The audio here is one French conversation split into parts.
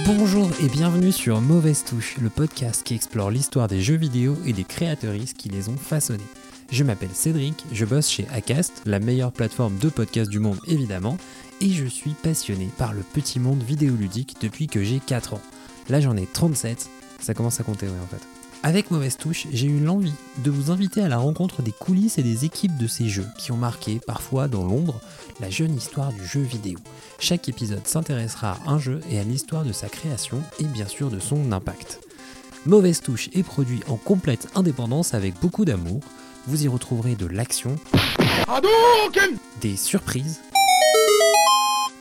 Bonjour et bienvenue sur Mauvaise Touche, le podcast qui explore l'histoire des jeux vidéo et des créateuristes qui les ont façonnés. Je m'appelle Cédric, je bosse chez Acast, la meilleure plateforme de podcast du monde évidemment, et je suis passionné par le petit monde vidéoludique depuis que j'ai 4 ans. Là j'en ai 37, ça commence à compter ouais en fait. Avec Mauvaise Touche, j'ai eu l'envie de vous inviter à la rencontre des coulisses et des équipes de ces jeux qui ont marqué, parfois dans l'ombre, la jeune histoire du jeu vidéo. Chaque épisode s'intéressera à un jeu et à l'histoire de sa création et bien sûr de son impact. Mauvaise Touche est produit en complète indépendance avec beaucoup d'amour. Vous y retrouverez de l'action, des surprises,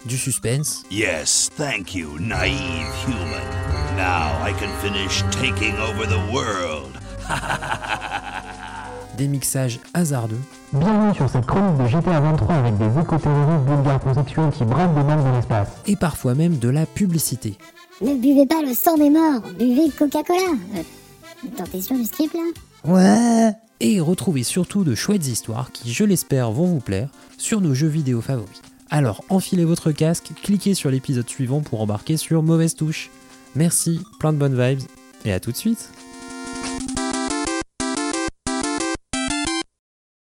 du suspense, Yes, thank you, naive human. Now I can finish taking over the world. des mixages hasardeux, Bienvenue sur cette chronique de GTA 23 avec des éco-terroristes vulgaires conceptuels qui bravent des balles dans l'espace. et parfois même de la publicité. Ne buvez pas le sang des morts, buvez Coca-Cola. Euh, T'es sûr du script là Ouais Et retrouvez surtout de chouettes histoires qui, je l'espère, vont vous plaire sur nos jeux vidéo favoris. Alors enfilez votre casque, cliquez sur l'épisode suivant pour embarquer sur Mauvaise Touche. Merci, plein de bonnes vibes, et à tout de suite